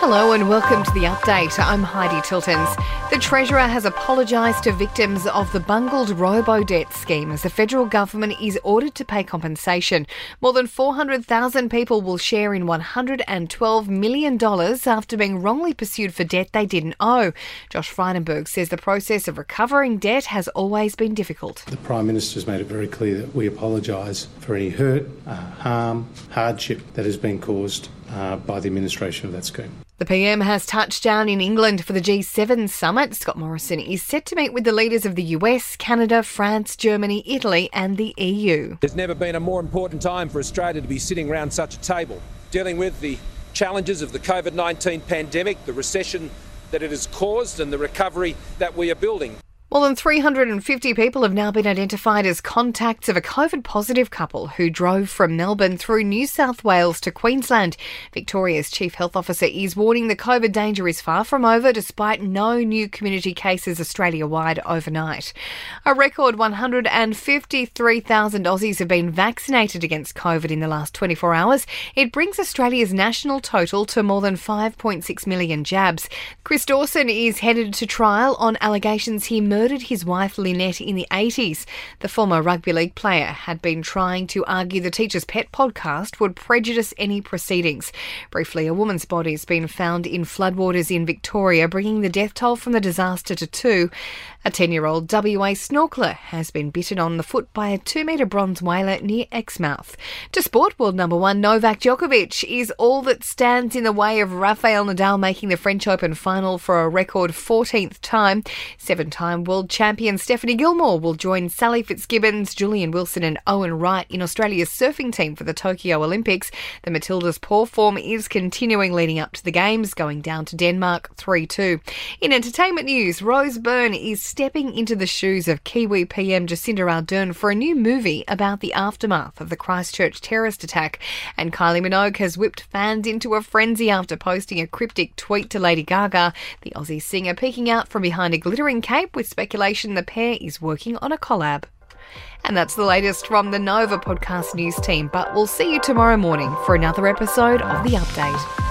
Hello and welcome to the update. I'm Heidi Tiltons. The Treasurer has apologised to victims of the bungled robo debt scheme as the federal government is ordered to pay compensation. More than 400,000 people will share in $112 million after being wrongly pursued for debt they didn't owe. Josh Frydenberg says the process of recovering debt has always been difficult. The Prime Minister has made it very clear that we apologise for any hurt, uh, harm, hardship that has been caused uh, by the administration of that scheme. The PM has touched down in England for the G7 summit. Scott Morrison is set to meet with the leaders of the US, Canada, France, Germany, Italy, and the EU. There's never been a more important time for Australia to be sitting around such a table, dealing with the challenges of the COVID 19 pandemic, the recession that it has caused, and the recovery that we are building. More than 350 people have now been identified as contacts of a COVID positive couple who drove from Melbourne through New South Wales to Queensland. Victoria's Chief Health Officer is warning the COVID danger is far from over despite no new community cases Australia wide overnight. A record 153,000 Aussies have been vaccinated against COVID in the last 24 hours. It brings Australia's national total to more than 5.6 million jabs. Chris Dawson is headed to trial on allegations he murdered murdered his wife Lynette in the 80s. The former rugby league player had been trying to argue the Teacher's Pet podcast would prejudice any proceedings. Briefly, a woman's body has been found in floodwaters in Victoria, bringing the death toll from the disaster to two. A 10 year old WA snorkeler has been bitten on the foot by a 2 metre bronze whaler near Exmouth. To sport, world number one Novak Djokovic is all that stands in the way of Rafael Nadal making the French Open final for a record 14th time. Seven time world champion Stephanie Gilmore will join Sally Fitzgibbons, Julian Wilson, and Owen Wright in Australia's surfing team for the Tokyo Olympics. The Matildas' poor form is continuing leading up to the Games, going down to Denmark 3 2. In entertainment news, Rose Byrne is stepping into the shoes of Kiwi PM Jacinda Ardern for a new movie about the aftermath of the Christchurch terrorist attack. And Kylie Minogue has whipped fans into a frenzy after posting a cryptic tweet to Lady Gaga. The Aussie singer peeking out from behind a glittering cape with speculation the pair is working on a collab. And that's the latest from the Nova podcast news team, but we'll see you tomorrow morning for another episode of The Update.